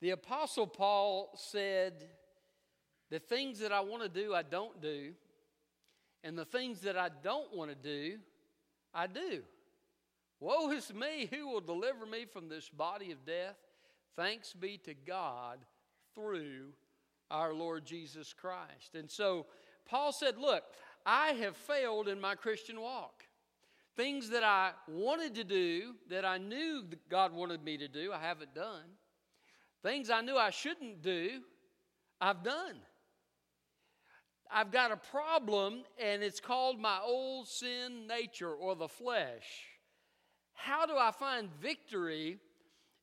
The Apostle Paul said, The things that I want to do, I don't do, and the things that I don't want to do, I do. Woe is me, who will deliver me from this body of death? Thanks be to God through our Lord Jesus Christ. And so Paul said, Look, I have failed in my Christian walk. Things that I wanted to do, that I knew God wanted me to do, I haven't done. Things I knew I shouldn't do, I've done. I've got a problem, and it's called my old sin nature or the flesh. How do I find victory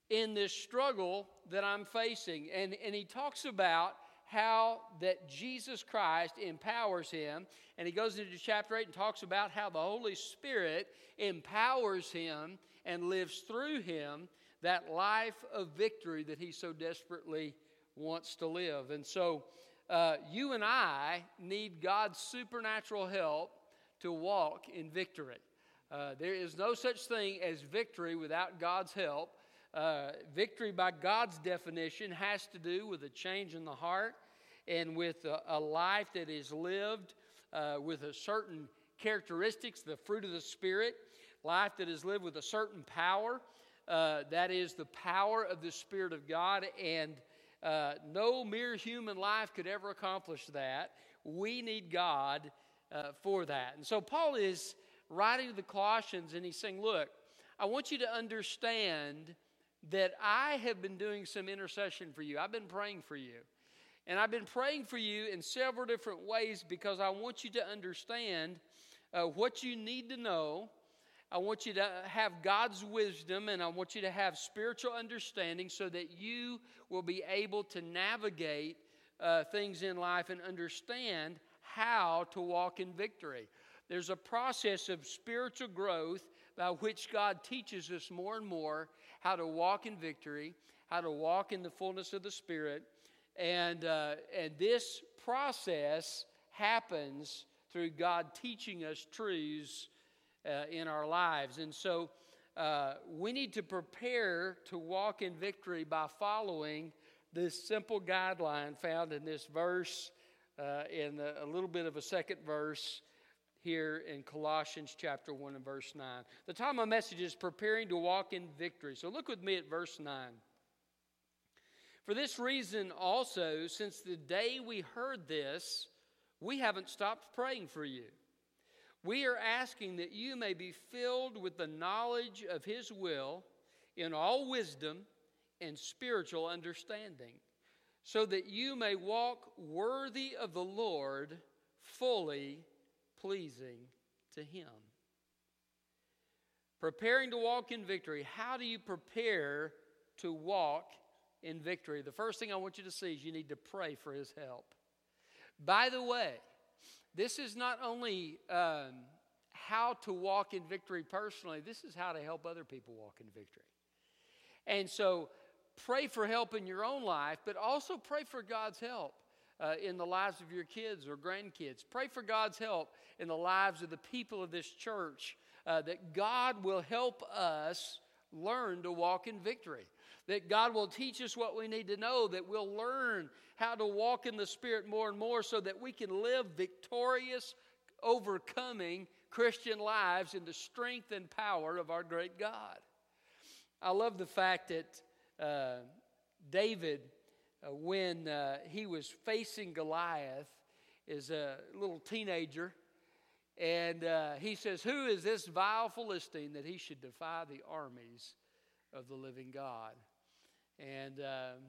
in this struggle that I'm facing? And, and he talks about how that Jesus Christ empowers him. And he goes into chapter 8 and talks about how the Holy Spirit empowers him and lives through him that life of victory that he so desperately wants to live. And so, uh, you and I need God's supernatural help to walk in victory. Uh, there is no such thing as victory without God's help. Uh, victory, by God's definition, has to do with a change in the heart and with a, a life that is lived uh, with a certain characteristics, the fruit of the Spirit, life that is lived with a certain power. Uh, that is the power of the Spirit of God, and uh, no mere human life could ever accomplish that. We need God uh, for that. And so Paul is writing to the Colossians, and he's saying, Look, I want you to understand that I have been doing some intercession for you. I've been praying for you. And I've been praying for you in several different ways because I want you to understand uh, what you need to know I want you to have God's wisdom and I want you to have spiritual understanding so that you will be able to navigate uh, things in life and understand how to walk in victory. There's a process of spiritual growth by which God teaches us more and more how to walk in victory, how to walk in the fullness of the Spirit. And, uh, and this process happens through God teaching us truths uh, in our lives. And so uh, we need to prepare to walk in victory by following this simple guideline found in this verse, uh, in a little bit of a second verse here in Colossians chapter 1 and verse 9. The time of my message is preparing to walk in victory. So look with me at verse 9. For this reason also, since the day we heard this, we haven't stopped praying for you. We are asking that you may be filled with the knowledge of His will in all wisdom and spiritual understanding, so that you may walk worthy of the Lord, fully pleasing to Him. Preparing to walk in victory. How do you prepare to walk in victory? The first thing I want you to see is you need to pray for His help. By the way, this is not only um, how to walk in victory personally, this is how to help other people walk in victory. And so pray for help in your own life, but also pray for God's help. Uh, in the lives of your kids or grandkids. Pray for God's help in the lives of the people of this church, uh, that God will help us learn to walk in victory. That God will teach us what we need to know, that we'll learn how to walk in the Spirit more and more so that we can live victorious, overcoming Christian lives in the strength and power of our great God. I love the fact that uh, David, uh, when uh, he was facing Goliath, is a little teenager. And uh, he says, Who is this vile Philistine that he should defy the armies of the living God? And um,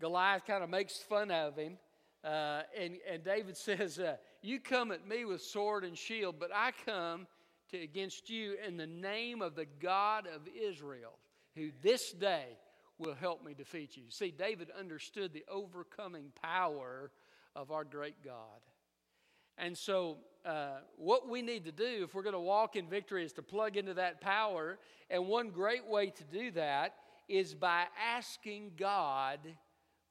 Goliath kind of makes fun of him. Uh, and, and David says, uh, You come at me with sword and shield, but I come to, against you in the name of the God of Israel, who this day will help me defeat you. See, David understood the overcoming power of our great God. And so, uh, what we need to do if we're going to walk in victory is to plug into that power. And one great way to do that is by asking God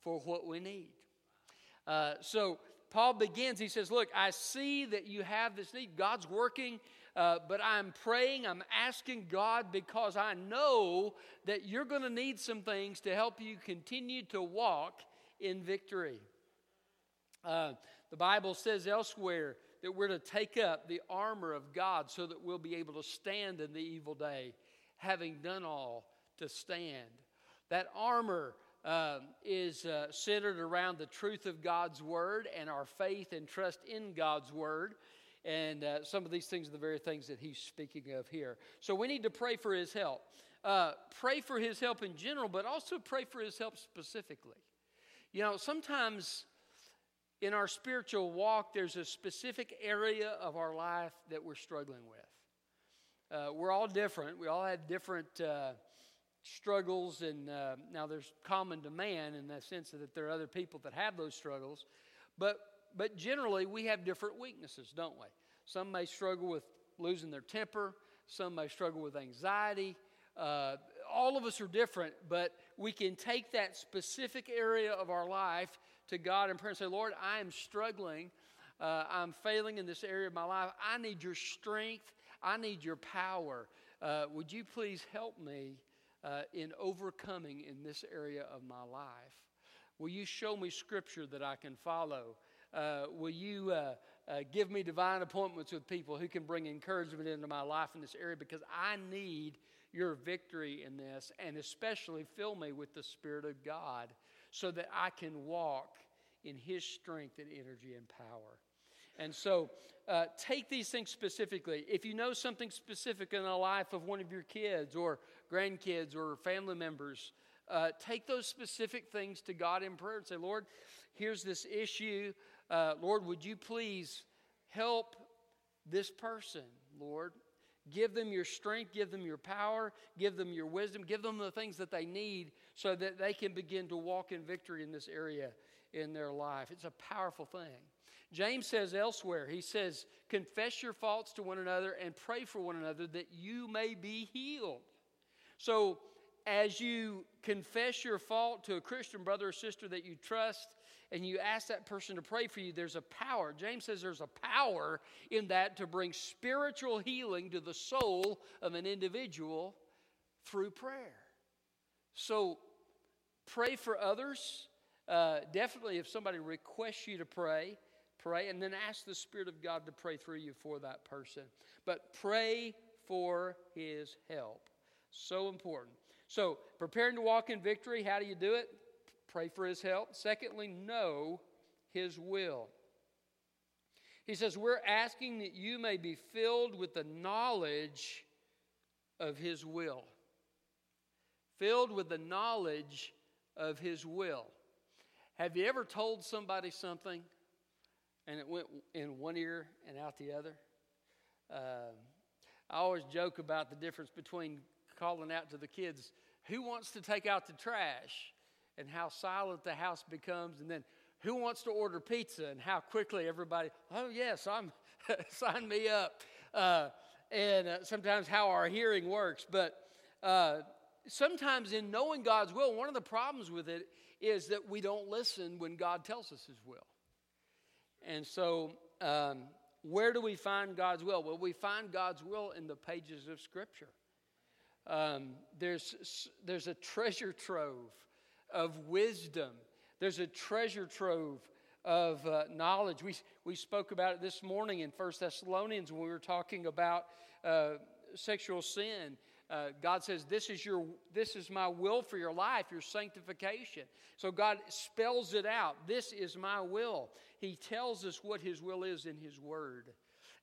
for what we need. Uh, so Paul begins, he says, Look, I see that you have this need. God's working Uh, but I'm praying, I'm asking God because I know that you're going to need some things to help you continue to walk in victory. Uh, the Bible says elsewhere that we're to take up the armor of God so that we'll be able to stand in the evil day, having done all to stand. That armor uh, is uh, centered around the truth of God's word and our faith and trust in God's word. And uh, some of these things are the very things that he's speaking of here. So we need to pray for his help. Uh, pray for his help in general, but also pray for his help specifically. You know, sometimes in our spiritual walk, there's a specific area of our life that we're struggling with. Uh, we're all different. We all have different uh, struggles, and uh, now there's common to man in the sense that there are other people that have those struggles. But, but generally, we have different weaknesses, don't we? Some may struggle with losing their temper, some may struggle with anxiety. Uh, all of us are different, but we can take that specific area of our life to God in prayer and say, Lord, I am struggling. Uh, I'm failing in this area of my life. I need your strength. I need your power. Uh, would you please help me uh, in overcoming in this area of my life? Will you show me scripture that I can follow? Uh, will you uh, uh, give me divine appointments with people who can bring encouragement into my life in this area? Because I need your victory in this, and especially fill me with the Spirit of God so that I can walk in His strength and energy and power. And so, uh, take these things specifically. If you know something specific in the life of one of your kids or grandkids or family members, uh, take those specific things to God in prayer and say, Lord, here's this issue. Uh, Lord, would you please help this person, Lord? Give them your strength, give them your power, give them your wisdom, give them the things that they need so that they can begin to walk in victory in this area in their life. It's a powerful thing. James says elsewhere, he says, Confess your faults to one another and pray for one another that you may be healed. So, as you confess your fault to a Christian brother or sister that you trust, and you ask that person to pray for you, there's a power. James says there's a power in that to bring spiritual healing to the soul of an individual through prayer. So pray for others. Uh, definitely, if somebody requests you to pray, pray, and then ask the Spirit of God to pray through you for that person. But pray for his help. So important. So, preparing to walk in victory, how do you do it? Pray for his help. Secondly, know his will. He says, We're asking that you may be filled with the knowledge of his will. Filled with the knowledge of his will. Have you ever told somebody something and it went in one ear and out the other? Uh, I always joke about the difference between calling out to the kids, Who wants to take out the trash? and how silent the house becomes, and then who wants to order pizza and how quickly everybody, oh, yes, I'm, sign me up. Uh, and uh, sometimes how our hearing works. But uh, sometimes in knowing God's will, one of the problems with it is that we don't listen when God tells us His will. And so, um, where do we find God's will? Well, we find God's will in the pages of Scripture. Um, there's, there's a treasure trove of wisdom. There's a treasure trove of uh, knowledge. We, we spoke about it this morning in First Thessalonians when we were talking about uh, sexual sin. Uh, God says, this is, your, this is my will for your life, your sanctification. So God spells it out. This is my will. He tells us what His will is in His Word.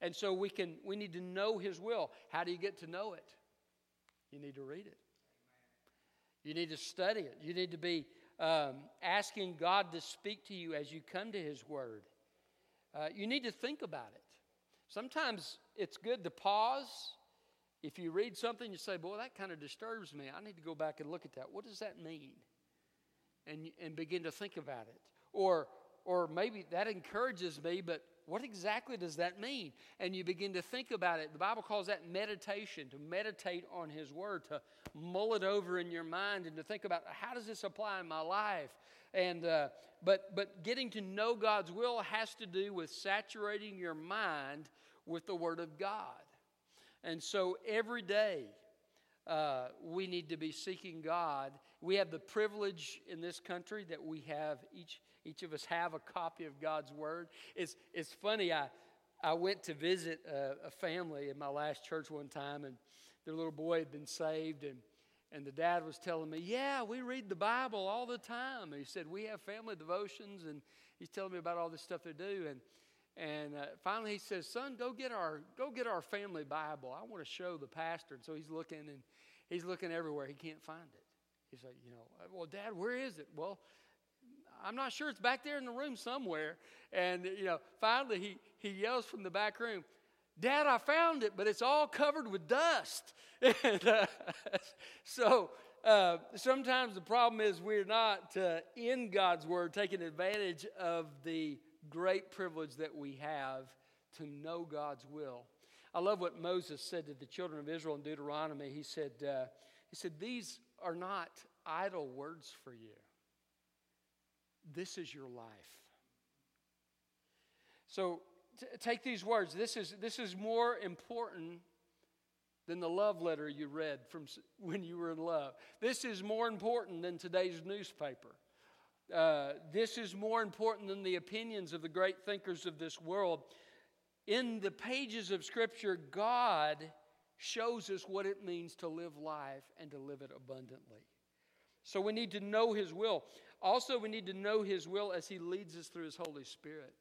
And so we, can, we need to know His will. How do you get to know it? You need to read it. You need to study it. You need to be um, asking God to speak to you as you come to His Word. Uh, you need to think about it. Sometimes it's good to pause. If you read something, you say, Boy, that kind of disturbs me. I need to go back and look at that. What does that mean? And, and begin to think about it. Or, or maybe that encourages me, but what exactly does that mean? And you begin to think about it. The Bible calls that meditation, to meditate on His Word, to mull it over in your mind and to think about how does this apply in my life? And, uh, but, but getting to know God's will has to do with saturating your mind with the Word of God. And so every day, uh, we need to be seeking God. We have the privilege in this country that we have each each of us have a copy of God's Word. It's it's funny. I I went to visit a, a family in my last church one time, and their little boy had been saved, and and the dad was telling me, "Yeah, we read the Bible all the time." And he said, "We have family devotions," and he's telling me about all this stuff they do, and and uh, finally, he says, "Son, go get our go get our family Bible. I want to show the pastor." And so he's looking and he's looking everywhere. He can't find it. He's like, "You know, uh, well, Dad, where is it?" Well, I'm not sure. It's back there in the room somewhere. And you know, finally, he he yells from the back room, "Dad, I found it, but it's all covered with dust." and uh, so. Uh, sometimes the problem is we're not uh, in God's Word taking advantage of the great privilege that we have to know God's will. I love what Moses said to the children of Israel in Deuteronomy. He said, uh, he said, These are not idle words for you. This is your life. So t- take these words. This is, this is more important than the love letter you read from when you were in love. This is more important than today's newspaper. Uh, this is more important than the opinions of the great thinkers of this world. In the pages of Scripture, God shows us what it means to live life and to live it abundantly. So we need to know His will. Also, we need to know His will as He leads us through His Holy Spirit.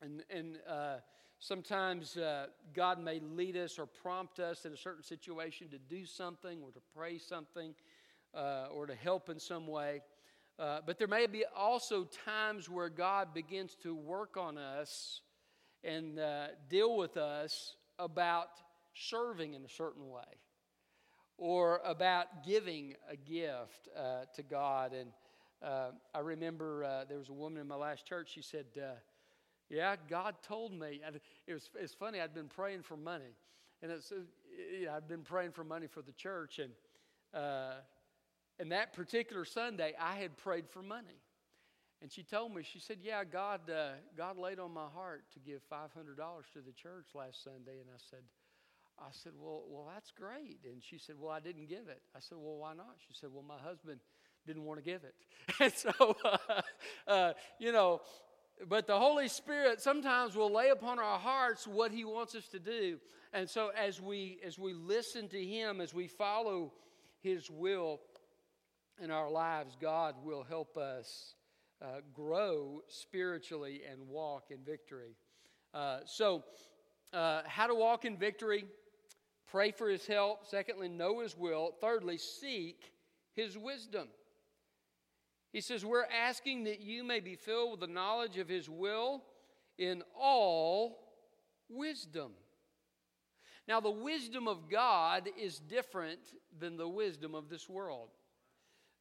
And, and uh, sometimes uh, God may lead us or prompt us in a certain situation to do something or to pray something uh, or to help in some way. Uh, but there may be also times where God begins to work on us and uh, deal with us about serving in a certain way or about giving a gift uh, to God. And uh, I remember uh, there was a woman in my last church, she said, Yeah, God told me. And it was, it's funny, I'd been praying for money. And it's, I'd been praying for money for the church. And and that particular Sunday, I had prayed for money. And she told me, she said, Yeah, God, uh, God laid on my heart to give $500 to the church last Sunday. And I said, I said, well, well, that's great. And she said, Well, I didn't give it. I said, Well, why not? She said, Well, my husband didn't want to give it. And so, uh, uh, you know, but the Holy Spirit sometimes will lay upon our hearts what He wants us to do. And so, as we as we listen to Him, as we follow His will, in our lives, God will help us uh, grow spiritually and walk in victory. Uh, so, uh, how to walk in victory? Pray for his help. Secondly, know his will. Thirdly, seek his wisdom. He says, We're asking that you may be filled with the knowledge of his will in all wisdom. Now, the wisdom of God is different than the wisdom of this world.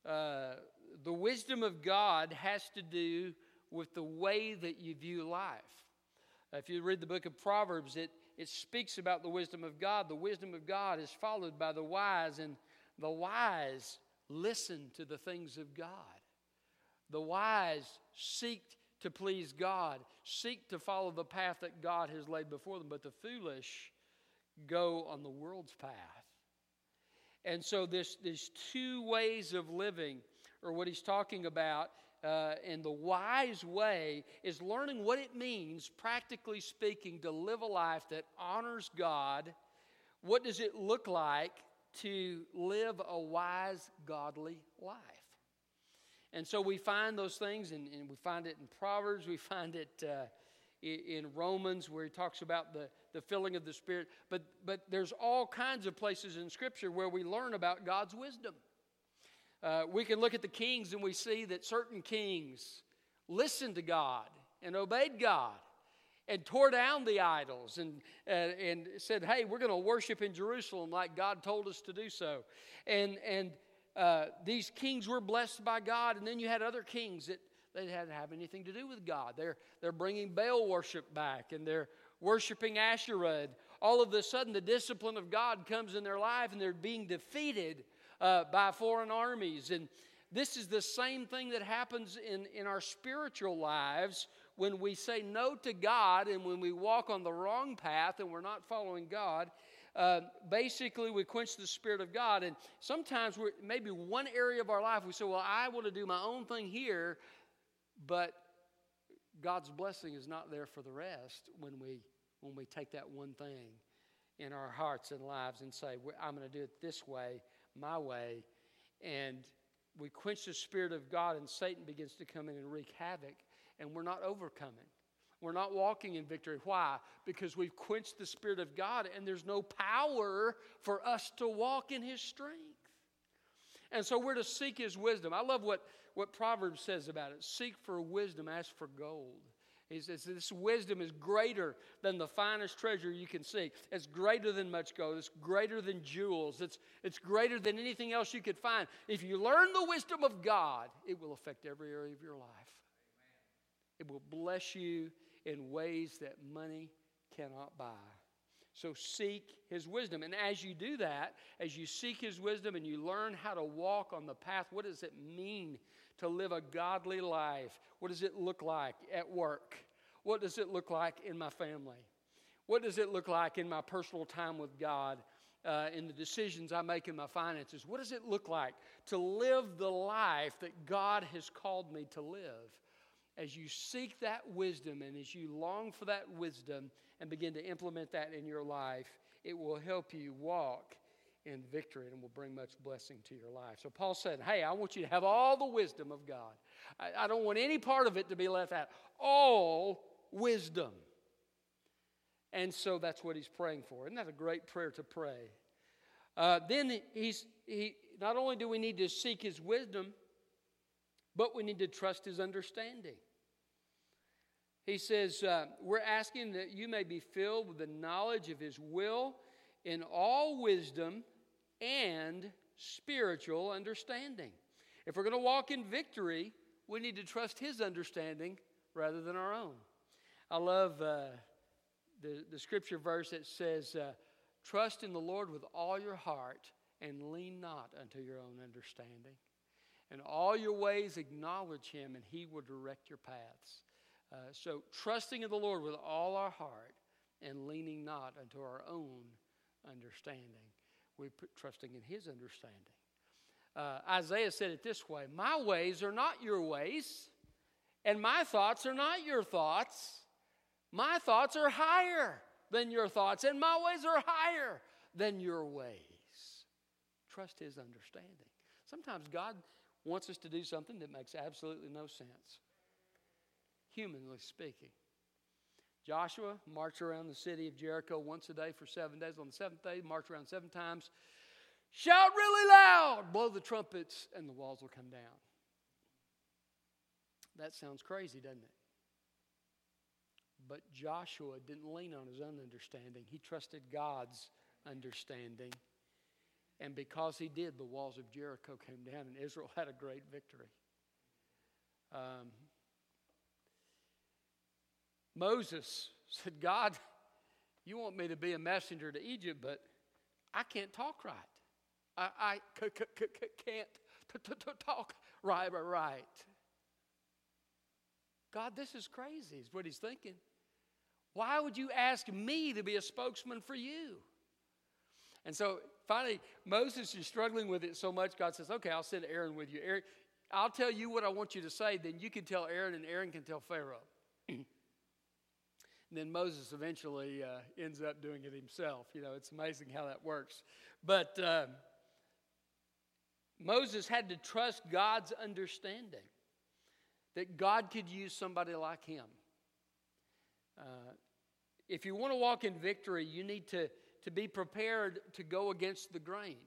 Uh, the wisdom of God has to do with the way that you view life. If you read the book of Proverbs, it, it speaks about the wisdom of God. The wisdom of God is followed by the wise, and the wise listen to the things of God. The wise seek to please God, seek to follow the path that God has laid before them, but the foolish go on the world's path. And so, this, two ways of living, or what he's talking about. Uh, and the wise way is learning what it means, practically speaking, to live a life that honors God. What does it look like to live a wise, godly life? And so we find those things, and, and we find it in Proverbs, we find it uh, in Romans where he talks about the, the filling of the Spirit. But, but there's all kinds of places in Scripture where we learn about God's wisdom. Uh, we can look at the kings and we see that certain kings listened to God and obeyed God and tore down the idols and, uh, and said, hey, we're going to worship in Jerusalem like God told us to do so. And, and uh, these kings were blessed by God. And then you had other kings that they didn't have anything to do with God. They're, they're bringing Baal worship back and they're worshiping Asherah. And all of a sudden, the discipline of God comes in their life and they're being defeated uh, by foreign armies. And this is the same thing that happens in, in our spiritual lives when we say no to God and when we walk on the wrong path and we're not following God. Uh, basically we quench the Spirit of God. And sometimes we're maybe one area of our life we say, Well, I want to do my own thing here, but God's blessing is not there for the rest when we when we take that one thing in our hearts and lives and say, I'm going to do it this way, my way. And we quench the Spirit of God, and Satan begins to come in and wreak havoc, and we're not overcoming. We're not walking in victory. Why? Because we've quenched the Spirit of God, and there's no power for us to walk in His strength. And so we're to seek His wisdom. I love what, what Proverbs says about it seek for wisdom, ask for gold. He says this wisdom is greater than the finest treasure you can see. It's greater than much gold. It's greater than jewels. It's, it's greater than anything else you could find. If you learn the wisdom of God, it will affect every area of your life. It will bless you in ways that money cannot buy. So seek his wisdom. And as you do that, as you seek his wisdom and you learn how to walk on the path, what does it mean to live a godly life? What does it look like at work? What does it look like in my family? What does it look like in my personal time with God? Uh, in the decisions I make in my finances? What does it look like to live the life that God has called me to live? As you seek that wisdom and as you long for that wisdom and begin to implement that in your life, it will help you walk in victory and will bring much blessing to your life. So Paul said, Hey, I want you to have all the wisdom of God. I, I don't want any part of it to be left out. All wisdom. And so that's what he's praying for. Isn't that a great prayer to pray? Uh, then he's, he, not only do we need to seek his wisdom, but we need to trust his understanding. He says, uh, We're asking that you may be filled with the knowledge of his will in all wisdom and spiritual understanding. If we're going to walk in victory, we need to trust His understanding rather than our own. I love uh, the, the scripture verse that says, uh, Trust in the Lord with all your heart and lean not unto your own understanding. In all your ways, acknowledge Him, and He will direct your paths. Uh, so, trusting in the Lord with all our heart and leaning not unto our own understanding. We're trusting in His understanding. Uh, Isaiah said it this way My ways are not your ways, and my thoughts are not your thoughts. My thoughts are higher than your thoughts, and my ways are higher than your ways. Trust His understanding. Sometimes God wants us to do something that makes absolutely no sense, humanly speaking. Joshua marched around the city of Jericho once a day for seven days. On the seventh day, march around seven times. Shout really loud, blow the trumpets, and the walls will come down. That sounds crazy, doesn't it? But Joshua didn't lean on his own understanding, he trusted God's understanding. And because he did, the walls of Jericho came down, and Israel had a great victory. Um, Moses said, God, you want me to be a messenger to Egypt, but I can't talk right. I, I c- c- c- can't t- t- talk right, right. God, this is crazy, is what he's thinking. Why would you ask me to be a spokesman for you? And so finally, Moses is struggling with it so much, God says, Okay, I'll send Aaron with you. Aaron, I'll tell you what I want you to say, then you can tell Aaron, and Aaron can tell Pharaoh. And then Moses eventually uh, ends up doing it himself. You know, it's amazing how that works. But uh, Moses had to trust God's understanding that God could use somebody like him. Uh, if you want to walk in victory, you need to, to be prepared to go against the grain.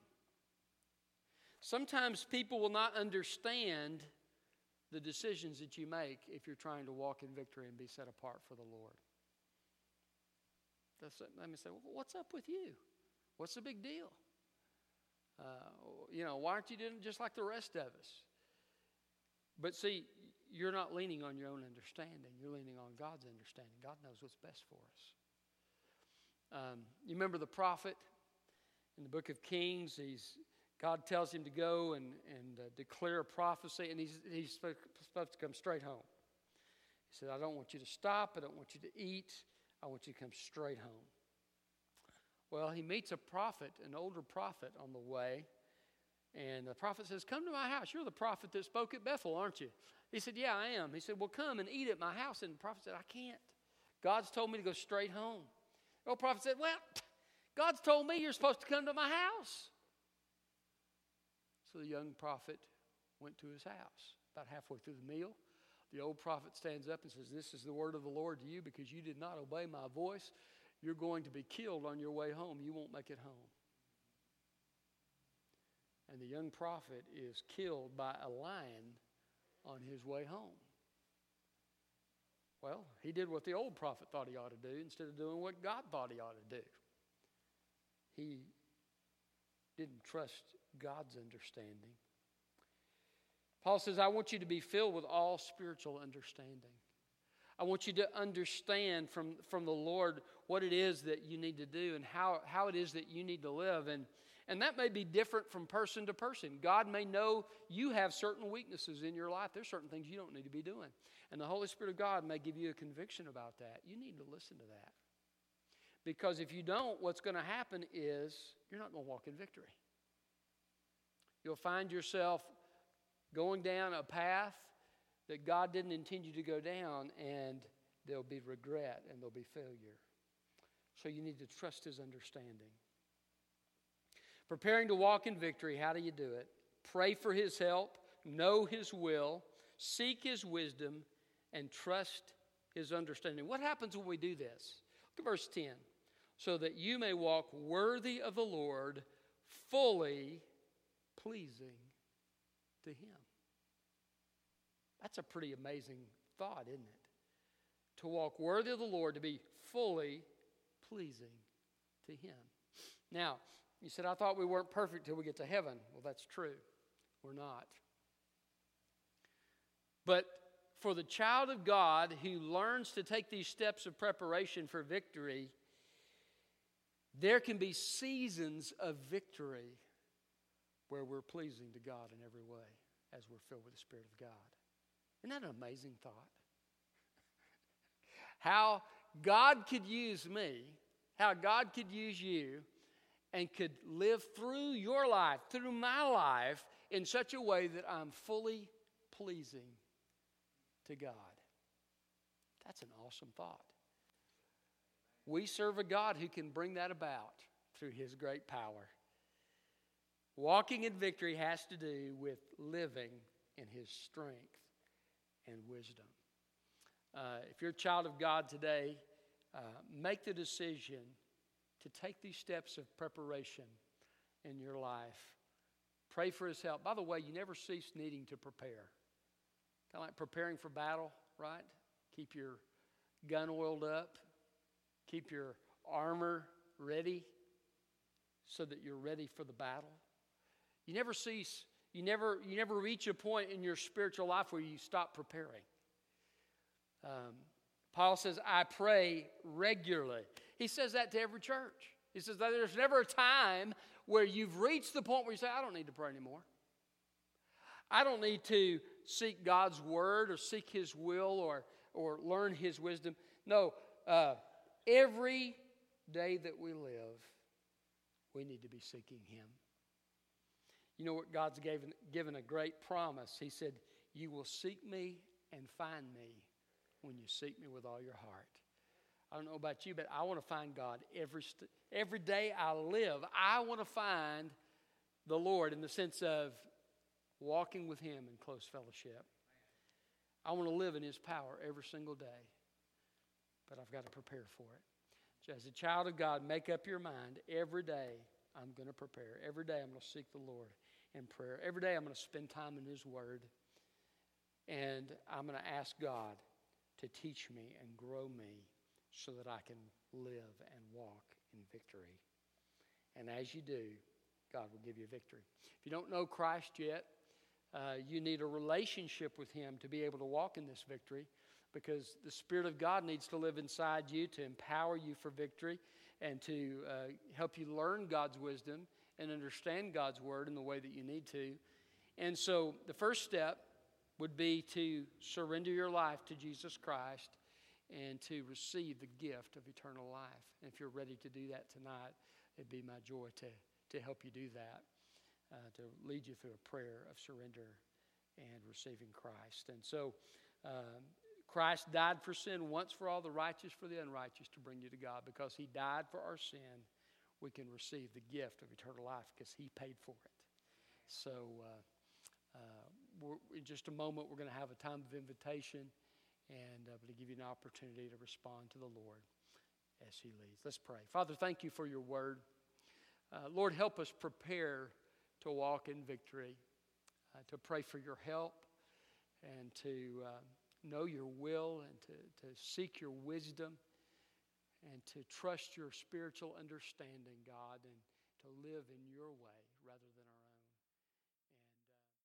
Sometimes people will not understand the decisions that you make if you're trying to walk in victory and be set apart for the Lord. Let me say, well, what's up with you? What's the big deal? Uh, you know, why aren't you doing just like the rest of us? But see, you're not leaning on your own understanding. You're leaning on God's understanding. God knows what's best for us. Um, you remember the prophet in the book of Kings? He's God tells him to go and, and uh, declare a prophecy, and he's, he's supposed to come straight home. He said, I don't want you to stop. I don't want you to eat. I want you to come straight home. Well, he meets a prophet, an older prophet, on the way. And the prophet says, Come to my house. You're the prophet that spoke at Bethel, aren't you? He said, Yeah, I am. He said, Well, come and eat at my house. And the prophet said, I can't. God's told me to go straight home. The old prophet said, Well, God's told me you're supposed to come to my house. So the young prophet went to his house. About halfway through the meal, the old prophet stands up and says, This is the word of the Lord to you because you did not obey my voice. You're going to be killed on your way home. You won't make it home. And the young prophet is killed by a lion on his way home. Well, he did what the old prophet thought he ought to do instead of doing what God thought he ought to do. He didn't trust God's understanding. Paul says, I want you to be filled with all spiritual understanding. I want you to understand from, from the Lord what it is that you need to do and how, how it is that you need to live. And, and that may be different from person to person. God may know you have certain weaknesses in your life. There's certain things you don't need to be doing. And the Holy Spirit of God may give you a conviction about that. You need to listen to that. Because if you don't, what's going to happen is you're not going to walk in victory. You'll find yourself going down a path that God didn't intend you to go down, and there'll be regret and there'll be failure. So you need to trust His understanding. Preparing to walk in victory, how do you do it? Pray for His help, know His will, seek His wisdom, and trust His understanding. What happens when we do this? Look at verse 10. So that you may walk worthy of the Lord, fully pleasing to Him. That's a pretty amazing thought, isn't it? To walk worthy of the Lord, to be fully pleasing to Him. Now, you said, I thought we weren't perfect till we get to heaven. Well, that's true. We're not. But for the child of God who learns to take these steps of preparation for victory, there can be seasons of victory where we're pleasing to God in every way as we're filled with the Spirit of God. Isn't that an amazing thought? how God could use me, how God could use you, and could live through your life, through my life, in such a way that I'm fully pleasing to God. That's an awesome thought. We serve a God who can bring that about through his great power. Walking in victory has to do with living in his strength and wisdom. Uh, if you're a child of God today, uh, make the decision to take these steps of preparation in your life. Pray for his help. By the way, you never cease needing to prepare. Kind of like preparing for battle, right? Keep your gun oiled up, keep your armor ready so that you're ready for the battle. You never cease you never, you never reach a point in your spiritual life where you stop preparing. Um, Paul says, I pray regularly. He says that to every church. He says that there's never a time where you've reached the point where you say, I don't need to pray anymore. I don't need to seek God's word or seek his will or, or learn his wisdom. No, uh, every day that we live, we need to be seeking him. You know what? God's given, given a great promise. He said, You will seek me and find me when you seek me with all your heart. I don't know about you, but I want to find God every, st- every day I live. I want to find the Lord in the sense of walking with Him in close fellowship. I want to live in His power every single day, but I've got to prepare for it. As a child of God, make up your mind every day I'm going to prepare. Every day I'm going to seek the Lord in prayer. Every day I'm going to spend time in His Word. And I'm going to ask God to teach me and grow me so that I can live and walk in victory. And as you do, God will give you victory. If you don't know Christ yet, uh, you need a relationship with Him to be able to walk in this victory because the Spirit of God needs to live inside you to empower you for victory and to uh, help you learn God's wisdom and understand God's word in the way that you need to. And so the first step would be to surrender your life to Jesus Christ and to receive the gift of eternal life. And if you're ready to do that tonight, it'd be my joy to, to help you do that, uh, to lead you through a prayer of surrender and receiving Christ. And so, um, Christ died for sin once for all, the righteous for the unrighteous, to bring you to God. Because he died for our sin, we can receive the gift of eternal life because he paid for it. So, uh, uh, in just a moment, we're going to have a time of invitation and uh, to give you an opportunity to respond to the Lord as He leads. Let's pray. Father, thank you for your word. Uh, Lord, help us prepare to walk in victory, uh, to pray for your help, and to uh, know your will, and to, to seek your wisdom, and to trust your spiritual understanding, God, and to live in your way rather than